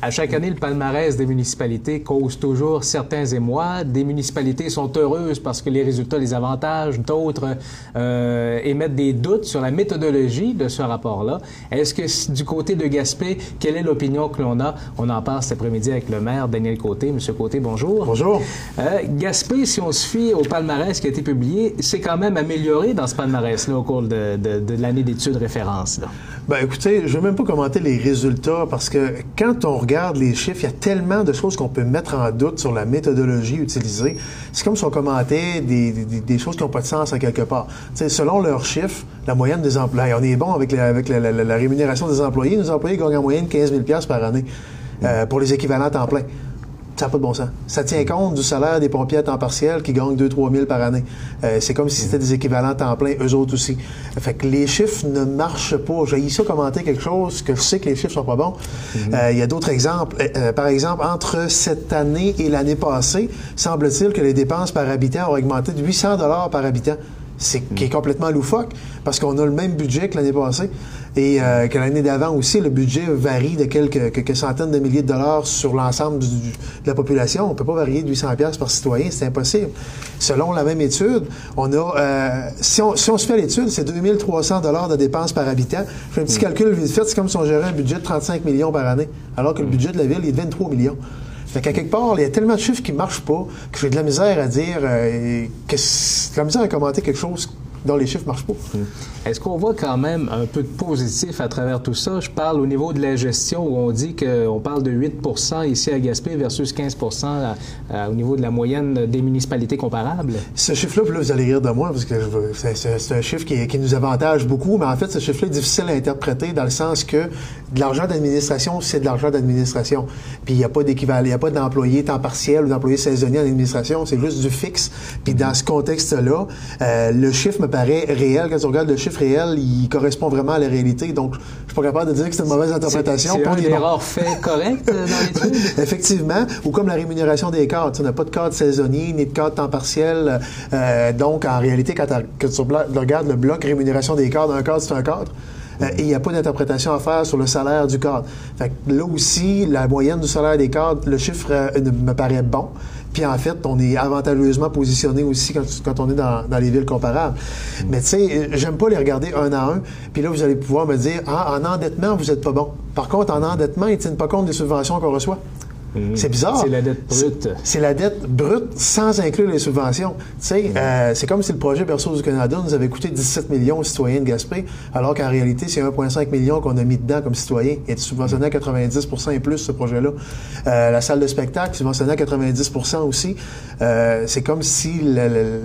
À chaque année, le palmarès des municipalités cause toujours certains émois. Des municipalités sont heureuses parce que les résultats les avantagent, d'autres euh, émettent des doutes sur la méthodologie de ce rapport-là. Est-ce que du côté de Gaspé, quelle est l'opinion que l'on a? On en parle cet après-midi avec le maire Daniel Côté. Monsieur Côté, bonjour. Bonjour. Euh, Gaspé, si on se fie au palmarès qui a été publié, c'est quand même amélioré dans ce palmarès-là au cours de, de, l'année d'études référence. Là. Ben écoutez, je ne vais même pas commenter les résultats parce que quand on regarde les chiffres, il y a tellement de choses qu'on peut mettre en doute sur la méthodologie utilisée. C'est comme si on commentait des, des, des choses qui n'ont pas de sens à quelque part. sais, selon leurs chiffres, la moyenne des employés, on est bon avec, la, avec la, la, rémunération des employés. Nos employés gagnent en moyenne 15 000 par année euh, pour les équivalents temps plein. Ça n'a pas de bon sens. Ça tient compte du salaire des pompiers à temps partiel qui gagnent 2-3 000 par année. Euh, c'est comme si c'était des équivalents temps plein, eux autres aussi. Fait que les chiffres ne marchent pas. J'ai ici commenter quelque chose que je sais que les chiffres sont pas bons. Mhm. Euh, il y a d'autres exemples. Euh, par exemple, entre cette année et l'année passée, semble-t-il que les dépenses par habitant ont augmenté de 800 dollars par habitant c'est qui est complètement loufoque parce qu'on a le même budget que l'année passée et euh, que l'année d'avant aussi. Le budget varie de quelques, quelques, centaines de milliers de dollars sur l'ensemble de la population. On peut pas varier de 800 pièces par citoyen, c'est impossible. Selon la même étude, on a euh, si, on, si on se fait l'étude, c'est 2300 dollars de dépenses par habitant. Je fais un petit mm. calcul vite fait, c'est comme si on gérait un budget de 35 millions par année, alors que le mm. budget de la ville est de 23 millions. Fait qu'à quelque part, il y a tellement de chiffres qui marchent pas que j'ai de la misère à dire, euh, que de la misère à commenter quelque chose dont les chiffres marchent pas. Hmm. Est-ce qu'on voit quand même un peu de positif à travers tout ça? Je parle au niveau de la gestion où on dit qu'on parle de 8% ici à Gaspé versus 15% au niveau de la moyenne des municipalités comparables. Ce chiffre-là, vous allez rire de moi parce que c'est un chiffre qui, qui, nous avantage beaucoup, mais en fait, ce chiffre-là est difficile à interpréter dans le sens que de l'argent d'administration, c'est de l'argent d'administration. Puis il n'y a pas d'équivalent, il n'y a pas d'employé temps partiel ou d'employé saisonnier en administration, c'est juste du fixe. Puis dans ce contexte-là, euh, le chiffre me paraît réel. Quand on regarde le chiffre réel, il correspond vraiment à la réalité. Donc, je suis pas capable de dire que c'est une mauvaise interprétation. C'est une erreur fait correcte euh, dans l'étude? Effectivement. Ou comme la rémunération des cadres. Tu n'as pas de cadre saisonnier ni de cadre temps partiel. Euh, donc, en réalité, quand, tu regardes le bloc rémunération des cadres, un cadre, c'est un cadre. Euh, et il n'y a pas d'interprétation à faire sur le salaire du cadre. Fait que là aussi, la moyenne du salaire des cadres, le chiffre me paraît bon. Puis en fait, on est avantageusement positionné aussi quand, on est dans, les villes comparables. Mais tu sais, j'aime pas les regarder un à un. Puis là, vous allez pouvoir me dire, ah, en endettement, vous êtes pas bon. Par contre, en endettement, ils tiennent pas compte des subventions qu'on reçoit. Mhm. C'est bizarre. C'est la dette brute. C'est la dette brute sans inclure les subventions. Mhm. euh, c'est comme si le projet Berceau du Canada nous avait coûté 17 millions aux citoyens de Gaspé, alors qu'en réalité, c'est 1,5 million qu'on a mis dedans comme citoyen. Et subventionné à 90 et plus, ce projet-là. Euh, la salle de spectacle, subventionnée à 90% aussi. Euh, c'est comme si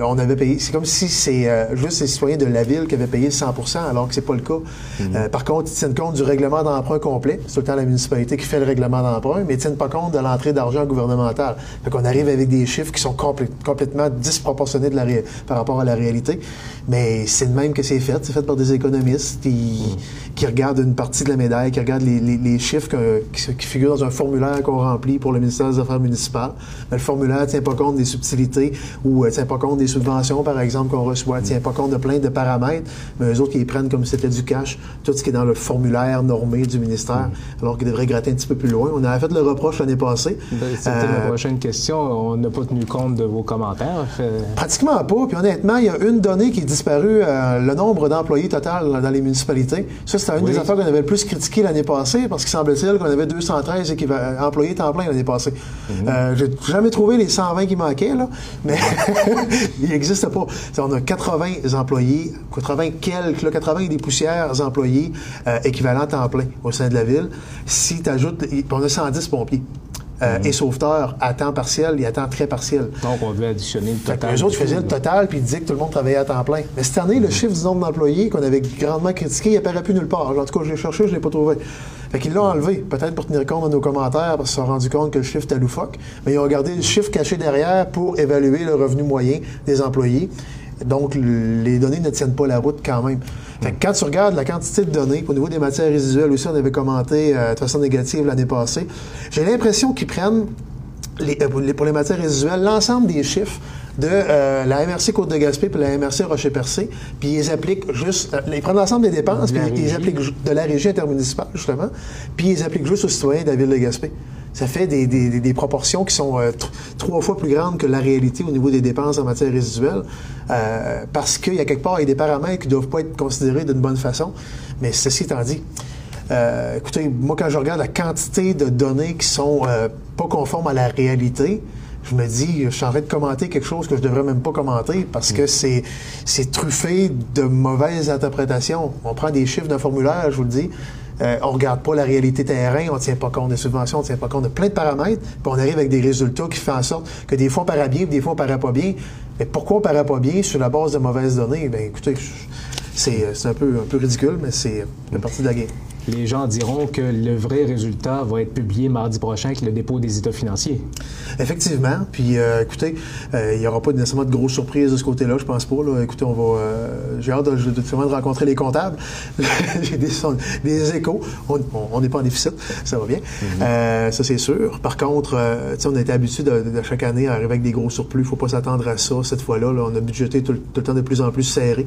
on avait payé, c'est comme si c'est juste les citoyens de la ville qui avaient payé 100% alors que c'est pas le cas. Mhm. par contre, ils tiennent compte du règlement d'emprunt complet. C'est tout le temps la municipalité qui fait le règlement d'emprunt, mais ils tiennent pas compte de l'entrée d'argent gouvernemental. Fait qu'on arrive avec des chiffres qui sont complètement disproportionnés de la par rapport à la réalité. Mais c'est le même que c'est fait. C'est fait par des économistes qui, qui regardent une partie de la médaille, qui regardent les, les, chiffres qui, figurent dans un formulaire qu'on remplit pour le ministère des Affaires municipales. Mais le formulaire ne tient pas compte des subtilités ou ne euh, tient pas compte des subventions, par exemple, qu'on reçoit, ne tient pas compte de plein de paramètres. Mais eux autres, ils prennent comme si c'était du cash, tout ce qui est dans le formulaire normé du ministère, alors qu'ils devraient gratter un petit peu plus loin. On a fait le reproche l'année passée. Ben, c'était ma euh, prochaine question. On n'a pas tenu compte de vos commentaires. Pratiquement pas. Puis honnêtement, il y a une donnée qui dit disparu euh, le nombre d'employés total dans les municipalités. Ça, c'était une des affaires qu'on avait le plus critiqué l'année passée, parce qu'il semble-t-il qu'on avait 213 employés temps plein l'année passée. Mm euh, J'ai jamais trouvé les 120 qui manquaient, là, mais il n'existe pas. On a 80 employés, 80 quelques, 80 des poussières employés euh, équivalents temps plein au sein de la ville. Si tu ajoutes, on a 110 pompiers. Euh, et sauveteurs à temps partiel et à temps très partiel. Donc, on devait additionner le total. les autres faisaient le total puis ils disaient que tout le monde travaillait à temps plein. Mais cette année, le chiffre du nombre d'employés qu'on avait grandement critiqué, il n'apparaît plus nulle part. En tout cas, je l'ai cherché, je ne l'ai pas trouvé. Fait qu'ils l'ont enlevé, peut-être pour tenir compte de nos commentaires, parce qu'ils se sont rendus compte que le chiffre était loufoque, mais ils ont regardé le chiffre caché derrière pour évaluer le revenu moyen des employés. Donc, les données ne tiennent pas la route quand même. Fait quand tu regardes la quantité de données, au niveau des matières résiduelles aussi, on avait commenté euh, de façon négative l'année passée, j'ai l'impression qu'ils prennent, les, euh, pour les matières résiduelles, l'ensemble des chiffres de euh, la MRC Côte-de-Gaspé puis la MRC Rocher-Percé, puis ils appliquent juste... euh, ils prennent l'ensemble des dépenses, puis ils appliquent de la régie intermunicipale, justement, puis ils appliquent juste aux citoyens de la ville de Gaspé. Ça fait des, des- proportions qui sont euh, tr- trois fois plus grandes que la réalité au niveau des dépenses en matière résiduelle, euh, parce qu'il y a quelque part il y a des paramètres qui ne doivent pas être considérés d'une bonne façon. Mais ceci étant dit, euh, écoutez, moi, quand je regarde la quantité de données qui sont pas conformes à la réalité, je me dis, je suis en train de commenter quelque chose que je devrais même pas commenter parce que c'est, c'est truffé de mauvaises interprétations. On prend des chiffres d'un formulaire, je vous le dis. Euh, on regarde pas la réalité terrain, on tient pas compte des subventions, on tient pas compte de plein de paramètres, puis on arrive avec des résultats qui font en sorte que des fois on paraît bien, des fois on paraît pas bien. Mais pourquoi on paraît pas bien sur la base de mauvaises données? Ben écoutez, je- c'est, un peu, un peu ridicule, mais c'est une partie de la game. Les gens diront que le vrai résultat va être publié mardi prochain avec le dépôt des états financiers. Effectivement. Puis, euh, écoutez, euh, il n'y aura pas nécessairement de grosses surprises de ce côté-là, je pense pas. Là. Écoutez, on va. euh, j'ai hâte de, de, de rencontrer les comptables. j'ai des, échos. On n'est pas en déficit, ça va bien. Euh, ça, c'est sûr. Par contre, on a été habitué de, chaque année à arriver avec des gros surplus. Il ne faut pas s'attendre à ça. Cette fois-là, là, on a budgété tout, le- tout le temps de plus en plus serré.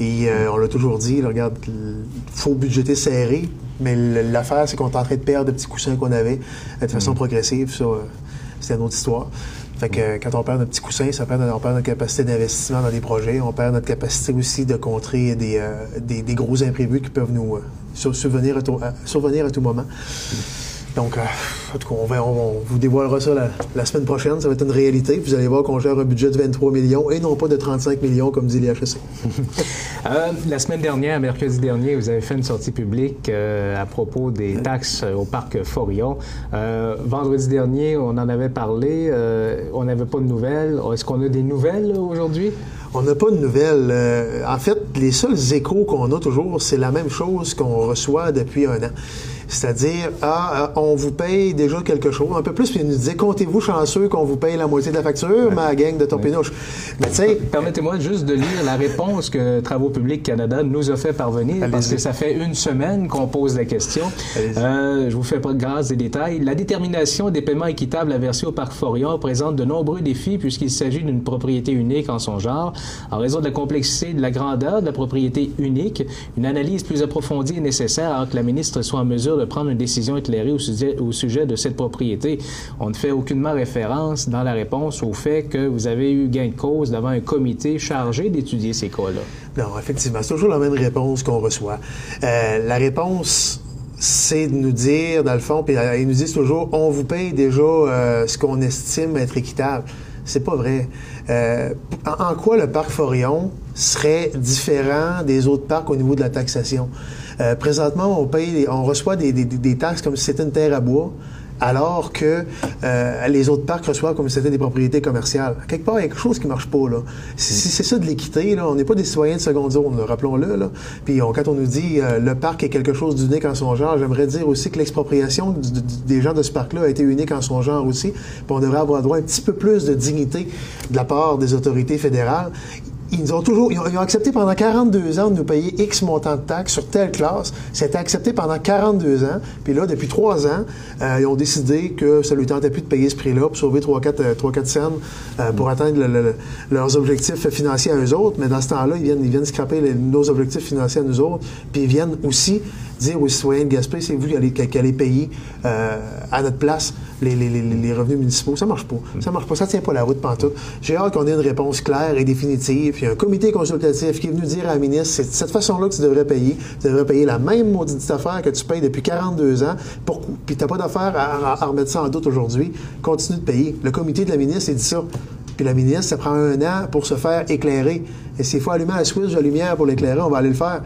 Et on l'a toujours dit, là, regarde, il faut budgéter serré. Mais l'affaire, c'est qu'on est en train de perdre des petits coussins qu'on avait de façon progressive. Ça, euh, c'est une autre histoire. Fait que euh, quand on perd notre petit coussin, ça perd, on perd notre capacité d'investissement dans des projets. On perd notre capacité aussi de contrer des, euh, des, des gros imprévus qui peuvent nous euh, sur- survenir, à tout, à- survenir à tout moment. Donc, euh, en tout cas, on, va, on, on vous dévoilera ça la, la semaine prochaine. Ça va être une réalité. Vous allez voir qu'on gère un budget de 23 millions et non pas de 35 millions, comme dit l'IHEC. Euh, la semaine dernière, mercredi dernier, vous avez fait une sortie publique euh, à propos des taxes au parc Forillon. Euh, vendredi dernier, on en avait parlé. on n'avait pas de nouvelles. Est-ce qu'on a des nouvelles aujourd'hui? On n'a pas de nouvelles. Euh, en fait, les seuls échos qu'on a toujours, c'est la même chose qu'on reçoit depuis un an. C'est-à-dire, ah, euh, on vous paye déjà quelque chose. Un peu plus, puis ils nous disaient, comptez-vous chanceux qu'on vous paye la moitié de la facture, ma gang de torpinouche. Mais tu sais, Permettez-moi juste de lire la réponse que Travaux publics Canada nous a fait parvenir, parce que ça fait une semaine qu'on pose la question. Euh, je vous fais pas grâce des détails. La détermination des paiements équitables à verser au parc Forion présente de nombreux défis puisqu'il s'agit d'une propriété unique en son genre. En raison de la complexité et de la grandeur de la propriété unique, une analyse plus approfondie est nécessaire alors que la ministre soit en mesure de prendre une décision éclairée au sujet, de cette propriété. On ne fait aucunement référence dans la réponse au fait que vous avez eu gain de cause devant un comité chargé d'étudier ces cas-là. Non, effectivement, c'est toujours la même réponse qu'on reçoit. Euh, la réponse, c'est de nous dire, dans le fond, puis euh, ils nous disent toujours, on vous paye déjà euh, ce qu'on estime être équitable. C'est pas vrai. En, quoi le parc Forillon serait différent des autres parcs au niveau de la taxation? Euh, présentement, on paye, on reçoit des, taxes comme si c'était une terre à bois alors que euh, les autres parcs reçoivent comme si c'était des propriétés commerciales. Quelque part, il y a quelque chose qui marche pas. là. Si, c'est ça de l'équité, là, on n'est pas des citoyens de seconde zone, rappelons-le. Là. Puis quand on nous dit euh, le parc est quelque chose d'unique en son genre, j'aimerais dire aussi que l'expropriation des gens de ce parc-là a été unique en son genre aussi. Puis on devrait avoir droit à un petit peu plus de dignité de la part des autorités fédérales. Ils ont toujours, ils ont, ils ont accepté pendant 42 ans de nous payer X montant de taxes sur telle classe. C'était accepté pendant 42 ans. Puis là, depuis 3 ans, euh, ils ont décidé que ça ne lui tentait plus de payer ce prix-là pour sauver 3-4 cents euh, pour atteindre le- le- leurs objectifs financiers à eux autres. Mais dans ce temps-là, ils viennent, ils viennent scraper les- nos objectifs financiers à nous autres. Puis ils viennent aussi dire aux citoyens de Gaspé, c'est vous qui allez, payer euh, à notre place les, revenus municipaux. Ça marche pas. Ça marche pas. Ça tient pas la route pantoute. J'ai hâte qu'on ait une réponse claire et définitive. Il y a un comité consultatif qui est venu dire à la ministre, c'est de cette façon-là que tu devrais payer. Tu devrais payer la même maudite affaire que tu payes depuis 42 ans. Pour, puis t'as pas d'affaire à- à remettre ça en doute aujourd'hui. Continue de payer. Le comité de la ministre, il dit ça. Puis la ministre, ça prend un an pour se faire éclairer. Et s'il faut allumer la switch de lumière pour l'éclairer, on va aller le faire.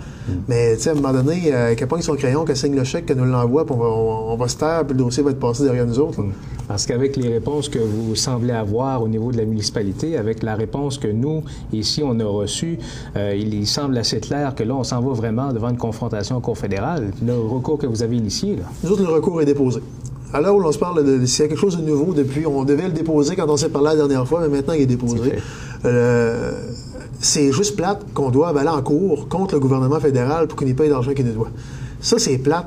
Mais, tu sais, à un moment donné, euh, qu'elle pogne son crayon, qu'elle signe le chèque, qu'elle nous l'envoie, puis on va, on, on va se taire, puis le dossier va être passé derrière nous autres. là. Parce qu'avec les réponses que vous semblez avoir au niveau de la municipalité, avec la réponse que nous, ici, on a reçue, euh, il, il semble assez clair que là, on s'en va vraiment devant une confrontation au cour fédérale. Le recours que vous avez initié, là. Nous autres, le recours est déposé. À l'heure où l'on se parle, de, s'il y a quelque chose de nouveau depuis, on devait le déposer quand on s'est parlé la dernière fois, mais maintenant il est déposé. Euh, c'est juste plate qu'on doit aller en cours contre le gouvernement fédéral pour qu'il n'y pas d'argent qu'il nous doit. Ça, c'est plate.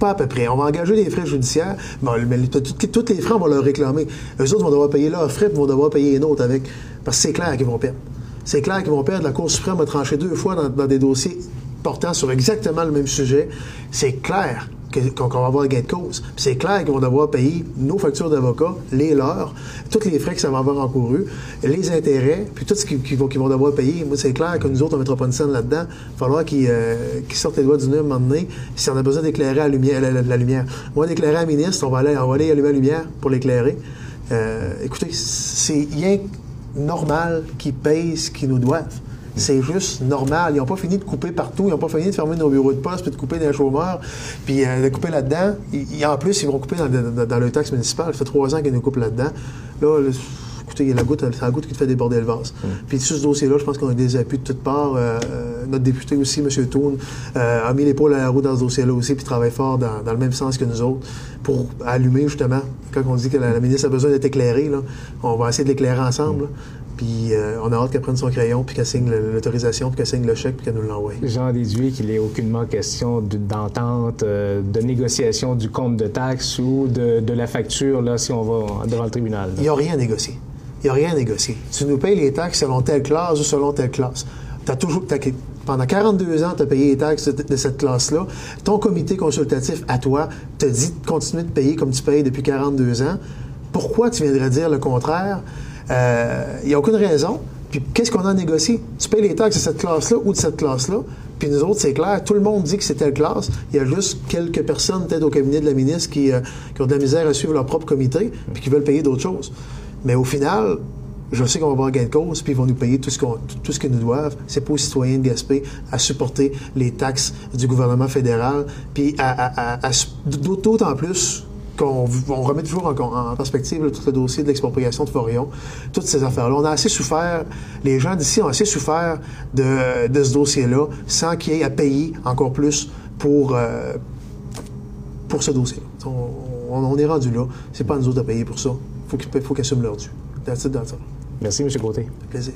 Pas à peu près. On va engager des frais judiciaires, mais tous les frais, on va leur réclamer. Eux autres vont devoir payer leurs frais, puis vont devoir payer les nôtres avec. Parce que c'est clair qu'ils vont perdre. C'est clair qu'ils vont perdre. La Cour suprême a tranché deux fois dans des dossiers portant sur exactement le même sujet. C'est clair qu'on va avoir gain de cause. c'est clair qu'ils vont devoir payer nos factures d'avocat, les leurs, tous les frais que ça va avoir encouru, les intérêts, puis tout ce qu'ils vont, vont, devoir payer. Moi, c'est clair que nous autres, on ne mettra pas une scène là-dedans. Il va falloir qu'ils euh, sortent les doigts du nez à un moment donné si on a besoin d'éclairer la lumière. La. Moi, d'éclairer un ministre, on va aller, on va aller allumer la lumière pour l'éclairer. Euh, écoutez, c'est rien normal qu'ils payent ce qu'ils nous doivent. C'est juste normal. Ils n'ont pas fini de couper partout. Ils n'ont pas fini de fermer nos bureaux de poste, puis de couper des chômeurs, puis euh, de couper là-dedans. Et, en plus, ils vont couper dans, dans, le taxe municipal. Ça fait trois ans qu'ils nous coupent là-dedans. Là, écoutez, il y a la goutte, c'est la goutte qui te fait déborder le vase. Mm. Puis sur ce dossier-là, je pense qu'on a des appuis de toutes parts. Euh, notre député aussi, M. Toon, euh, a mis l'épaule à la roue dans ce dossier-là aussi, puis travaille fort dans, le même sens que nous autres pour allumer, justement. Quand on dit que la, ministre a besoin d'être éclairée, là, on va essayer de l'éclairer ensemble. Puis euh, on a hâte qu'elle prenne son crayon, puis qu'elle signe l'autorisation, puis qu'elle signe le chèque, puis qu'elle nous l'envoie. J'en déduis qu'il n'est aucunement question d'entente, euh, de négociation du compte de taxes ou de, la facture, là, si on va devant le tribunal. Il n'y a rien à négocier. Il n'y a rien à négocier. Tu nous payes les taxes selon telle classe ou selon telle classe. As toujours, pendant 42 ans, tu as payé les taxes de, cette classe-là. Ton comité consultatif à toi te dit de continuer de payer comme tu payes depuis 42 ans. Pourquoi tu viendrais dire le contraire? Il euh, n'y a aucune raison. Puis qu'est-ce qu'on a négocié? Tu payes les taxes de cette classe-là ou de cette classe-là. Puis nous autres, c'est clair, tout le monde dit que c'est telle classe. Il y a juste quelques personnes, peut-être au cabinet de la ministre, qui, euh, ont de la misère à suivre leur propre comité, puis qui veulent payer d'autres choses. Mais au final, je sais qu'on va avoir gain de cause, puis ils vont nous payer tout ce, qu'on, qu'ils nous doivent. C'est pas aux citoyens de Gaspé à supporter les taxes du gouvernement fédéral, puis d'autant plus qu'on remet toujours en, perspective tout le dossier de l'expropriation de Forion, toutes ces affaires-là. On a assez souffert, les gens d'ici ont assez souffert de, ce dossier-là sans qu'il y ait à payer encore plus pour, euh, pour ce dossier-là. On, est rendu là. C'est pas à nous autres à payer pour ça. Il faut qu'ils assument leur dû. That's it, Merci, M. Côté. Plaisir.